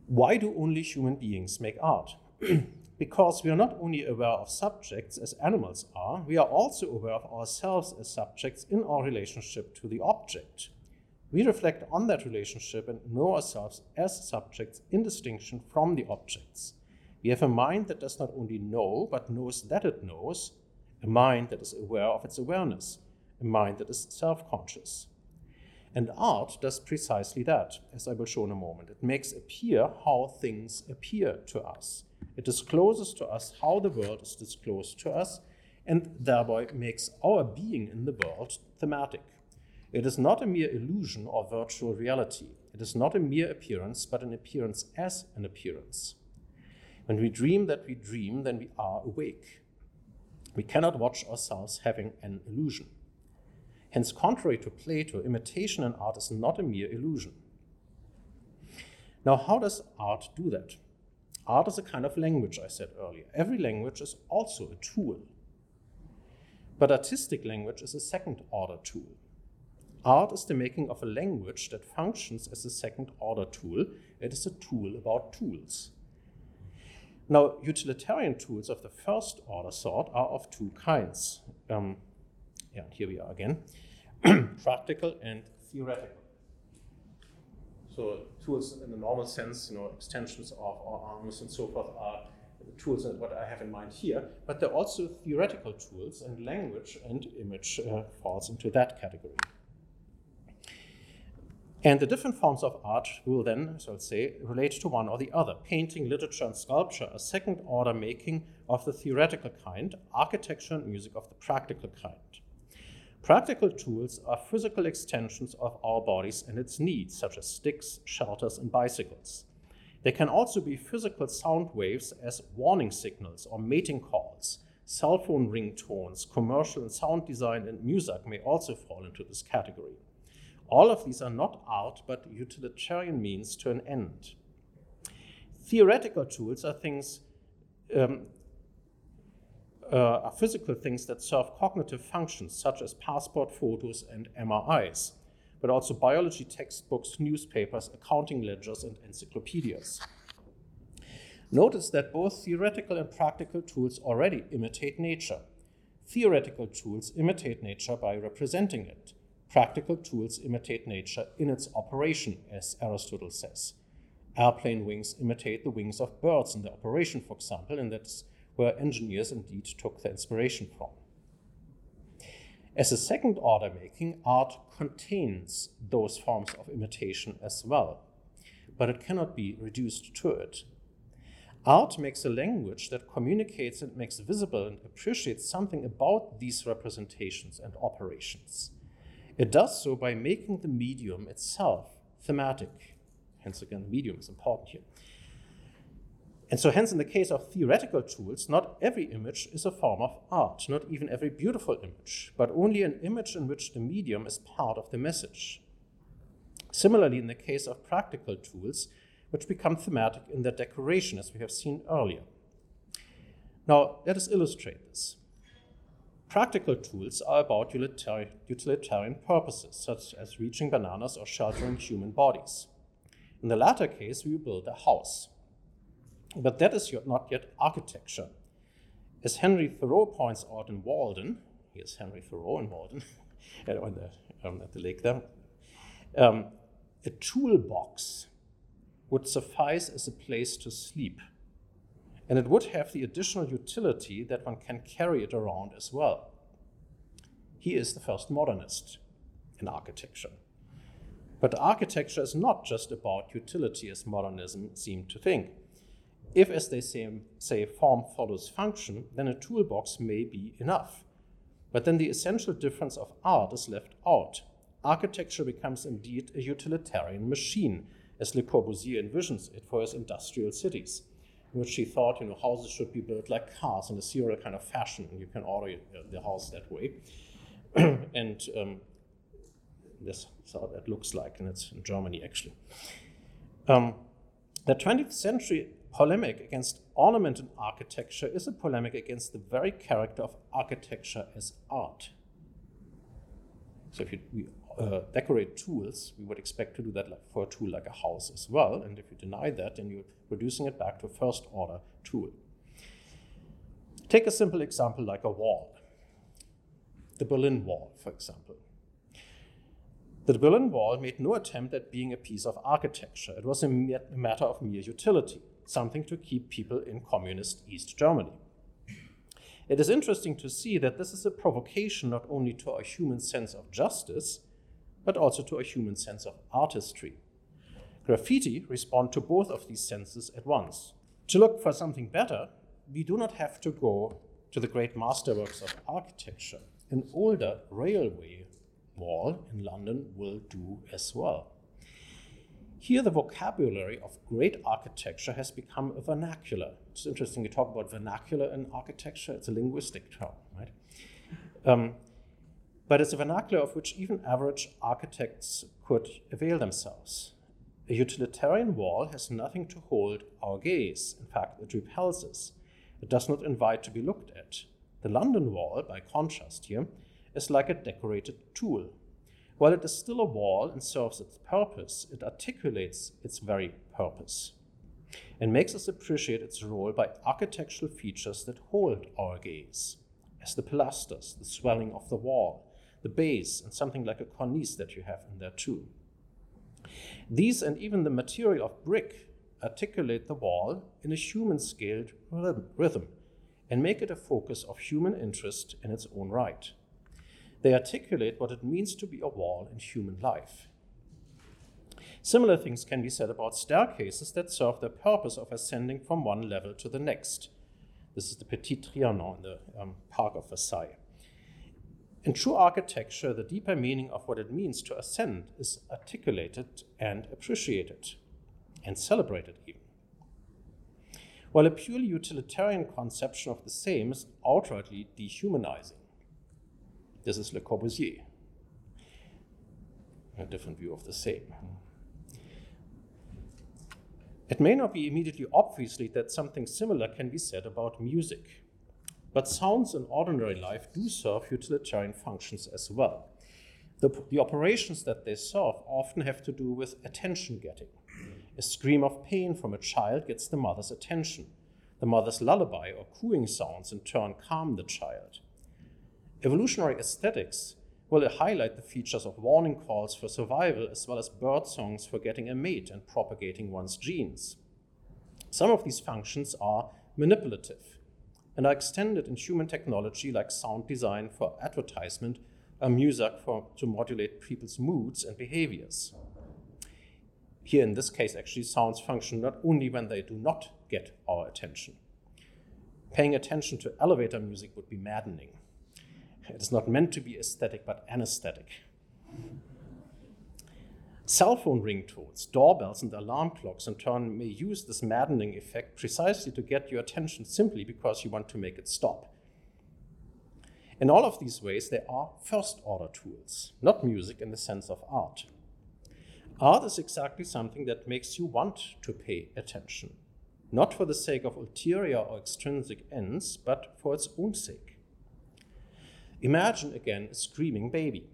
Why do only human beings make art? because we are not only aware of subjects as animals are, we are also aware of ourselves as subjects in our relationship to the object. We reflect on that relationship and know ourselves as subjects in distinction from the objects. We have a mind that does not only know, but knows that it knows, a mind that is aware of its awareness, a mind that is self conscious. And art does precisely that, as I will show in a moment. It makes appear how things appear to us. It discloses to us how the world is disclosed to us, and thereby makes our being in the world thematic. It is not a mere illusion or virtual reality. It is not a mere appearance, but an appearance as an appearance. When we dream that we dream, then we are awake. We cannot watch ourselves having an illusion. Hence, contrary to Plato, imitation in art is not a mere illusion. Now, how does art do that? Art is a kind of language, I said earlier. Every language is also a tool. But artistic language is a second order tool. Art is the making of a language that functions as a second order tool. It is a tool about tools. Now, utilitarian tools of the first order sort are of two kinds. Um, yeah, here we are again practical and theoretical. So, tools in the normal sense, you know, extensions of our arms and so forth are tools that what I have in mind here, but they're also theoretical tools, and language and image uh, falls into that category. And the different forms of art will then, so let's say, relate to one or the other. Painting, literature, and sculpture are second order making of the theoretical kind, architecture and music of the practical kind. Practical tools are physical extensions of our bodies and its needs, such as sticks, shelters, and bicycles. They can also be physical sound waves as warning signals or mating calls. Cell phone ringtones, commercial and sound design, and music may also fall into this category. All of these are not art, but utilitarian means to an end. Theoretical tools are things, um, uh, are physical things that serve cognitive functions, such as passport photos and MRIs, but also biology textbooks, newspapers, accounting ledgers, and encyclopedias. Notice that both theoretical and practical tools already imitate nature. Theoretical tools imitate nature by representing it. Practical tools imitate nature in its operation, as Aristotle says. Airplane wings imitate the wings of birds in their operation, for example, and that's where engineers indeed took their inspiration from. As a second order making, art contains those forms of imitation as well, but it cannot be reduced to it. Art makes a language that communicates and makes visible and appreciates something about these representations and operations. It does so by making the medium itself thematic. Hence, again, medium is important here. And so, hence, in the case of theoretical tools, not every image is a form of art, not even every beautiful image, but only an image in which the medium is part of the message. Similarly, in the case of practical tools, which become thematic in their decoration, as we have seen earlier. Now, let us illustrate this. Practical tools are about utilitarian purposes, such as reaching bananas or sheltering human bodies. In the latter case, we build a house. But that is not yet architecture. As Henry Thoreau points out in Walden, here's Henry Thoreau in Walden, the, um, at the lake there, um, a toolbox would suffice as a place to sleep and it would have the additional utility that one can carry it around as well. He is the first modernist in architecture. But architecture is not just about utility as modernism seemed to think. If, as they say, say, form follows function, then a toolbox may be enough. But then the essential difference of art is left out. Architecture becomes indeed a utilitarian machine, as Le Corbusier envisions it for his industrial cities in which he thought, you know, houses should be built like cars in a serial kind of fashion, and you can order uh, the house that way. and um, this is how that looks like, and it's in Germany actually. Um, the 20th century polemic against ornament in architecture is a polemic against the very character of architecture as art. So if you, we uh, decorate tools, we would expect to do that for a tool like a house as well. And if you deny that, then you're reducing it back to a first order tool. Take a simple example like a wall. The Berlin Wall, for example. The Berlin Wall made no attempt at being a piece of architecture. It was a, matter of mere utility. Something to keep people in communist East Germany. It is interesting to see that this is a provocation not only to our human sense of justice, but also to a human sense of artistry. Graffiti respond to both of these senses at once. To look for something better, we do not have to go to the great masterworks of architecture. An older railway wall in London will do as well. Here, the vocabulary of great architecture has become a vernacular. It's interesting to talk about vernacular in architecture, it's a linguistic term, right? Um, but it's a vernacular of which even average architects could avail themselves. A utilitarian wall has nothing to hold our gaze. In fact, it repels us. It does not invite to be looked at. The London Wall, by contrast here, is like a decorated tool. While it is still a wall and serves its purpose, it articulates its very purpose and makes us appreciate its role by architectural features that hold our gaze, as the pilasters, the swelling of the wall, the base, and something like a cornice that you have in there too. These and even the material of brick articulate the wall in a human scaled rhythm and make it a focus of human interest in its own right. They articulate what it means to be a wall in human life. Similar things can be said about staircases that serve the purpose of ascending from one level to the next. This is the Petit Trianon in the um, Park of Versailles. In true architecture, the deeper meaning of what it means to ascend is articulated and appreciated and celebrated even. While a purely utilitarian conception of the same is outrightly dehumanizing. This is Le Corbusier, a different view of the same. It may not be immediately obviously that something similar can be said about music. But sounds in ordinary life do serve utilitarian functions as well. The, the operations that they serve often have to do with attention getting. A scream of pain from a child gets the mother's attention. The mother's lullaby or cooing sounds in turn calm the child. Evolutionary aesthetics will highlight the features of warning calls for survival as well as bird songs for getting a mate and propagating one's genes. Some of these functions are manipulative and are extended in human technology like sound design for advertisement or music for, to modulate people's moods and behaviors. Here, in this case, actually, sounds function not only when they do not get our attention. Paying attention to elevator music would be maddening. It is not meant to be aesthetic, but anesthetic. Cell phone ringtones, doorbells, and alarm clocks, in turn, may use this maddening effect precisely to get your attention simply because you want to make it stop. In all of these ways, they are first order tools, not music in the sense of art. Art is exactly something that makes you want to pay attention, not for the sake of ulterior or extrinsic ends, but for its own sake. Imagine again a screaming baby.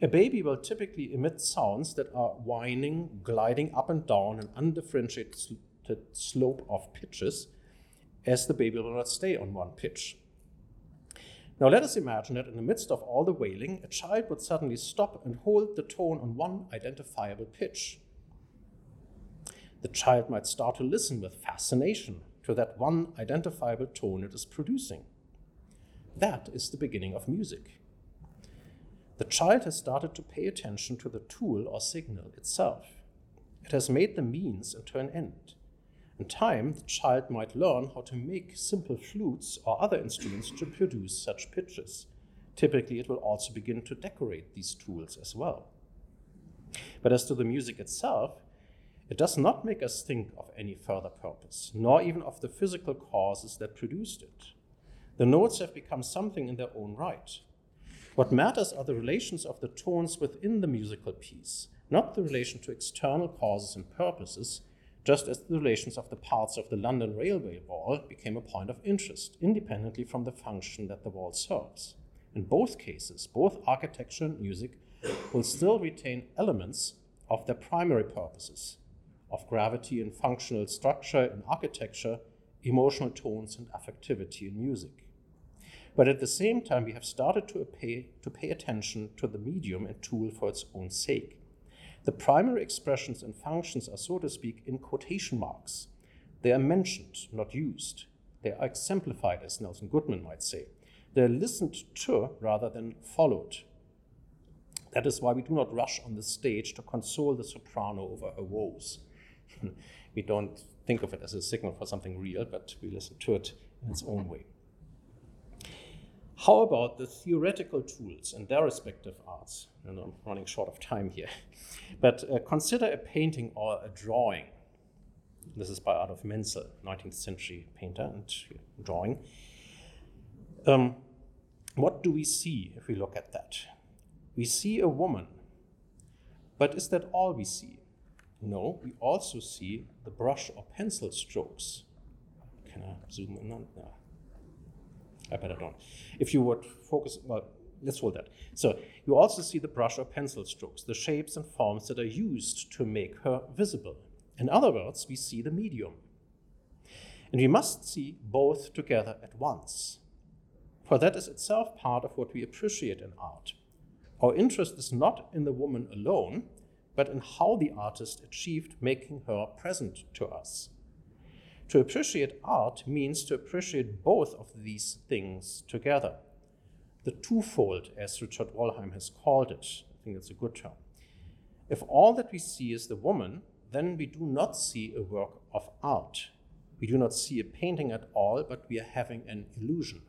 A baby will typically emit sounds that are whining, gliding up and down an undifferentiated slope of pitches, as the baby will not stay on one pitch. Now let us imagine that in the midst of all the wailing, a child would suddenly stop and hold the tone on one identifiable pitch. The child might start to listen with fascination to that one identifiable tone it is producing. That is the beginning of music. The child has started to pay attention to the tool or signal itself. It has made the means into an end. In time, the child might learn how to make simple flutes or other instruments to produce such pitches. Typically, it will also begin to decorate these tools as well. But as to the music itself, it does not make us think of any further purpose, nor even of the physical causes that produced it. The notes have become something in their own right. What matters are the relations of the tones within the musical piece, not the relation to external causes and purposes, just as the relations of the parts of the London Railway Wall became a point of interest, independently from the function that the wall serves. In both cases, both architecture and music will still retain elements of their primary purposes of gravity and functional structure in architecture, emotional tones and affectivity in music. But at the same time, we have started to pay, to pay attention to the medium and tool for its own sake. The primary expressions and functions are, so to speak, in quotation marks. They are mentioned, not used. They are exemplified, as Nelson Goodman might say. They are listened to rather than followed. That is why we do not rush on the stage to console the soprano over her woes. we don't think of it as a signal for something real, but we listen to it in its own way. How about the theoretical tools and their respective arts? And I'm running short of time here. But uh, consider a painting or a drawing. This is by Adolf Menzel, 19th century painter and drawing. Um, what do we see if we look at that? We see a woman. But is that all we see? No, we also see the brush or pencil strokes. Can I zoom in on? No. I better don't. If you would focus, well, let's hold that. So you also see the brush or pencil strokes, the shapes and forms that are used to make her visible. In other words, we see the medium. And we must see both together at once. For that is itself part of what we appreciate in art. Our interest is not in the woman alone, but in how the artist achieved making her present to us. To appreciate art means to appreciate both of these things together. The twofold, as Richard Wollheim has called it, I think that's a good term. If all that we see is the woman, then we do not see a work of art. We do not see a painting at all, but we are having an illusion.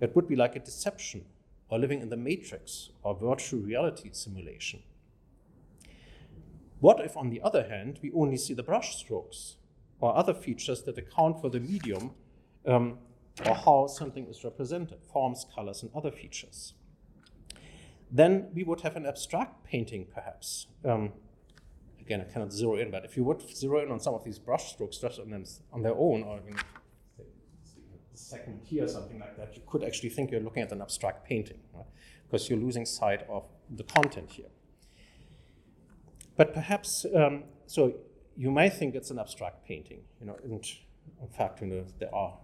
It would be like a deception, or living in the matrix, or virtual reality simulation. What if, on the other hand, we only see the brush strokes, or other features that account for the medium um, or how something is represented, forms, colors, and other features. Then we would have an abstract painting, perhaps. Um, again, I cannot zero in, but if you would zero in on some of these brush strokes just on, them, on their own, or in the second tier, something like that, you could actually think you're looking at an abstract painting, right? because you're losing sight of the content here. But perhaps, um, so you may think it's an abstract painting, you know, and in fact, you know, there are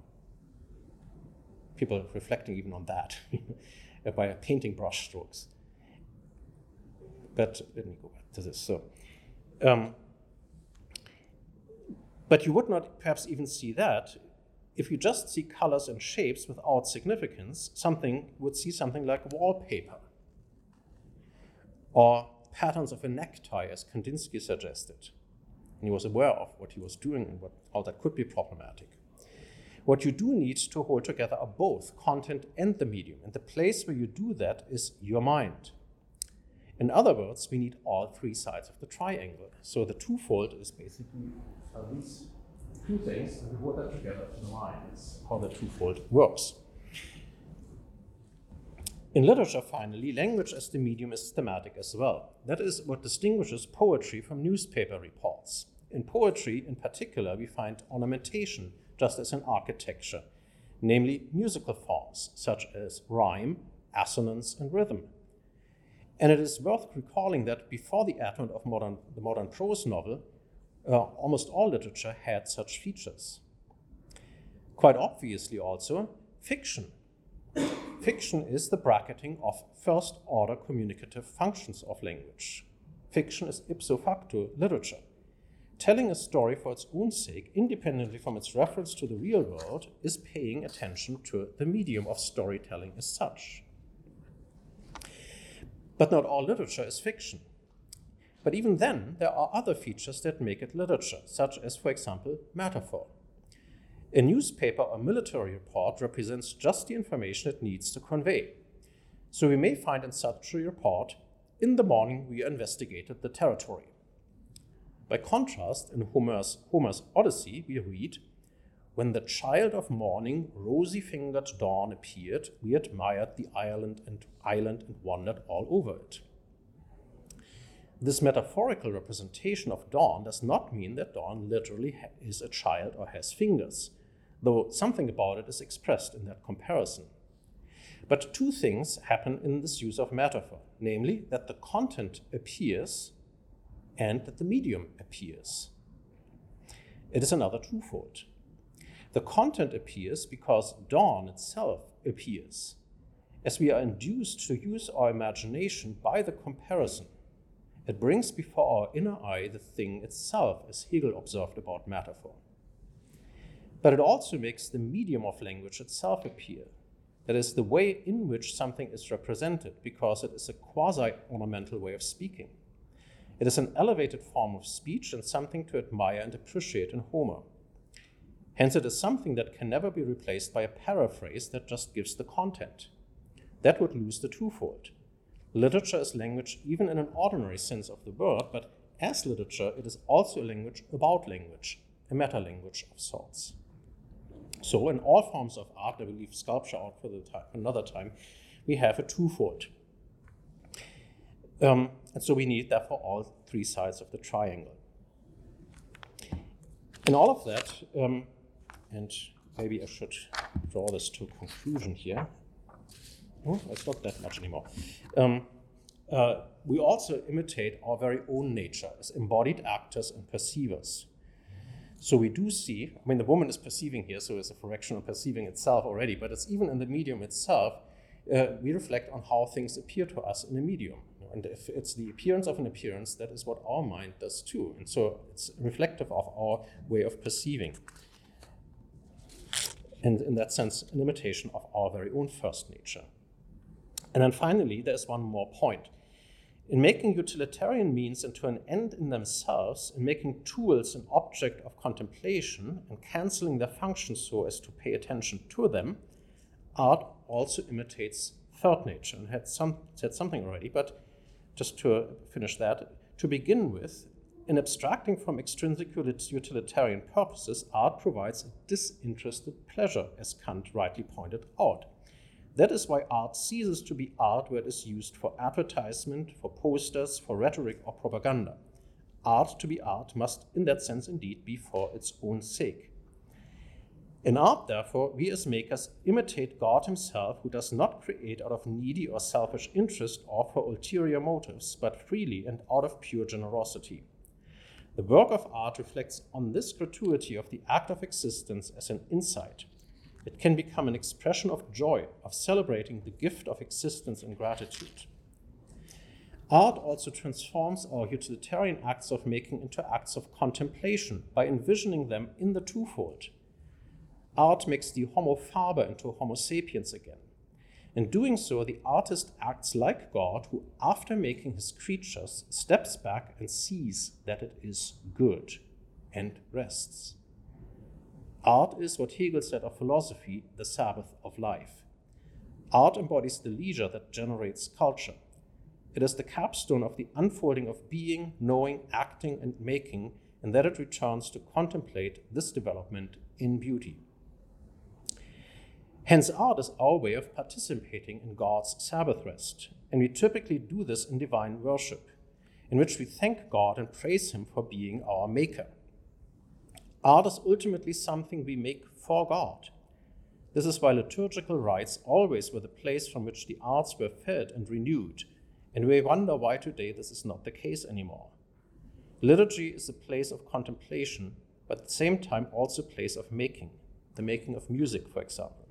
people reflecting even on that by painting brush strokes. But let me go back to this. So, um, but you would not perhaps even see that if you just see colors and shapes without significance. Something would see something like wallpaper or patterns of a necktie, as Kandinsky suggested and he was aware of what he was doing and what, how that could be problematic. What you do need to hold together are both content and the medium, and the place where you do that is your mind. In other words, we need all three sides of the triangle. So the twofold is basically these two things, and we hold that together in the mind. It's how the twofold works. In literature, finally, language as the medium is thematic as well. That is what distinguishes poetry from newspaper reports. In poetry, in particular, we find ornamentation, just as in architecture, namely musical forms such as rhyme, assonance, and rhythm. And it is worth recalling that before the advent of modern, the modern prose novel, uh, almost all literature had such features. Quite obviously, also, fiction Fiction is the bracketing of first order communicative functions of language. Fiction is ipso facto literature. Telling a story for its own sake, independently from its reference to the real world, is paying attention to the medium of storytelling as such. But not all literature is fiction. But even then, there are other features that make it literature, such as, for example, metaphor. A newspaper or military report represents just the information it needs to convey. So we may find in such a report, in the morning we investigated the territory. By contrast, in Homer's, Homer's Odyssey, we read, When the child of morning, rosy fingered dawn appeared, we admired the island and, island and wandered all over it. This metaphorical representation of dawn does not mean that dawn literally is a child or has fingers though something about it is expressed in that comparison. But two things happen in this use of metaphor namely, that the content appears and that the medium appears. It is another twofold. The content appears because dawn itself appears, as we are induced to use our imagination by the comparison, It brings before our inner eye the thing itself, as Hegel observed about metaphor. But it also makes the medium of language itself appear. That is, the way in which something is represented, because it is a quasi ornamental way of speaking. It is an elevated form of speech and something to admire and appreciate in Homer. Hence, it is something that can never be replaced by a paraphrase that just gives the content. That would lose the twofold. Literature is language even in an ordinary sense of the word, but as literature, it is also a language about language, a meta language of sorts. So, in all forms of art, I will leave sculpture out for the time, another time, we have a twofold. Um, and so we need, therefore, all three sides of the triangle. In all of that, um, and maybe I should draw this to a conclusion here. Oh, it's not that much anymore. Um, uh, we also imitate our very own nature as embodied actors and perceivers. So we do see, I mean, the woman is perceiving here, so it's a fraction of perceiving itself already, but it's even in the medium itself, uh, we reflect on how things appear to us in the medium. And if it's the appearance of an appearance, that is what our mind does too. And so it's reflective of our way of perceiving. And in that sense, an imitation of our very own first nature. And then finally, there's one more point. In making utilitarian means into an end in themselves, in making tools an object of contemplation and canceling their function so as to pay attention to them, art also imitates third nature. And had some, said something already, but just to finish that, to begin with, in abstracting from extrinsic utilitarian purposes, art provides a disinterested pleasure, as Kant rightly pointed out. That is why art ceases to be art where it is used for advertisement, for posters, for rhetoric, or propaganda. Art to be art must, in that sense, indeed be for its own sake. In art, therefore, we as makers imitate God Himself, who does not create out of needy or selfish interest or for ulterior motives, but freely and out of pure generosity. The work of art reflects on this gratuity of the act of existence as an insight it can become an expression of joy, of celebrating the gift of existence and gratitude. Art also transforms our utilitarian acts of making into acts of contemplation by envisioning them in the twofold. Art makes the Homo faber into Homo sapiens again. In doing so, the artist acts like God, who, after making his creatures, steps back and sees that it is good and rests. Art is what Hegel said of philosophy, the Sabbath of life. Art embodies the leisure that generates culture. It is the capstone of the unfolding of being, knowing, acting, and making, and that it returns to contemplate this development in beauty. Hence, art is our way of participating in God's Sabbath rest, and we typically do this in divine worship, in which we thank God and praise Him for being our Maker. Art is ultimately something we make for God. This is why liturgical rites always were the place from which the arts were fed and renewed, and we wonder why today this is not the case anymore. Liturgy is a place of contemplation, but at the same time also a place of making, the making of music, for example.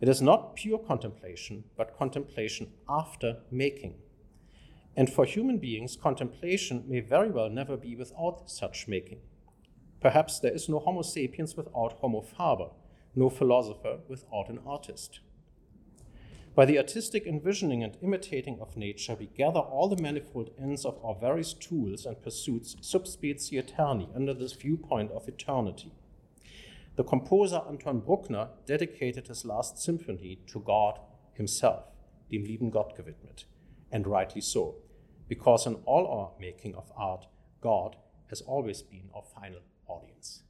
It is not pure contemplation, but contemplation after making. And for human beings, contemplation may very well never be without such making. Perhaps there is no Homo sapiens without Homo faber, no philosopher without an artist. By the artistic envisioning and imitating of nature, we gather all the manifold ends of our various tools and pursuits sub specie aeterni under this viewpoint of eternity. The composer Anton Bruckner dedicated his last symphony to God himself, dem lieben Gott gewidmet, and rightly so, because in all our making of art, God has always been our final audience.